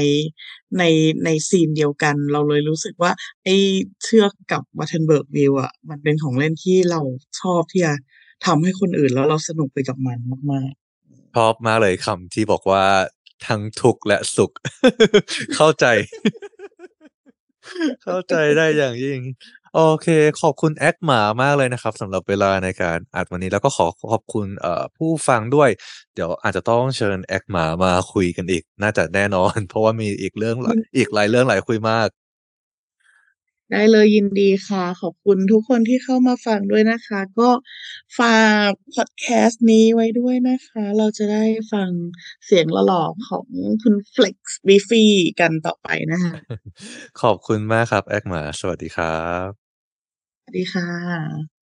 ในในซีนเดียวกัน เราเลยรู้สึกว่าไอ้เชือกกับ Wartenberg Wheel อะมันเป็นของเล่นที่เราชอบที่จะ ทำให้คนอื่นแล้วเราสนุกไปกับมันมากๆชอบมากเลยคำที่บอกว่าทั้งทุกข์และสุข เข้าใจ เข้าใจได้อย่างยิ่ง โอเค ขอบคุณแอคหมามากเลยนะครับสำหรับเวลาในการอัดวันนี้แล้วก็ขอขอบคุณเอ่อผู้ฟังด้วย เดี๋ยวอาจจะต้องเชิญแอคหมามาคุยกันอีก น่าจะแน่นอน เพราะว่ามีอีกเรื่องอีกหลายเรื่องหลายคุยมาก ได้เลยยินดีค่ะ ขอบคุณทุกคนที่เข้ามาฟังด้วยนะคะ ก็ฝากพอดแคสต์นี้ไว้ด้วยนะคะ เราจะได้ฟังเสียงหล่อๆของคุณ Flex Beefy กันต่อไปนะคะขอบคุณมากครับ แอคหมา สวัสดีครับ สวัสดีค่ะ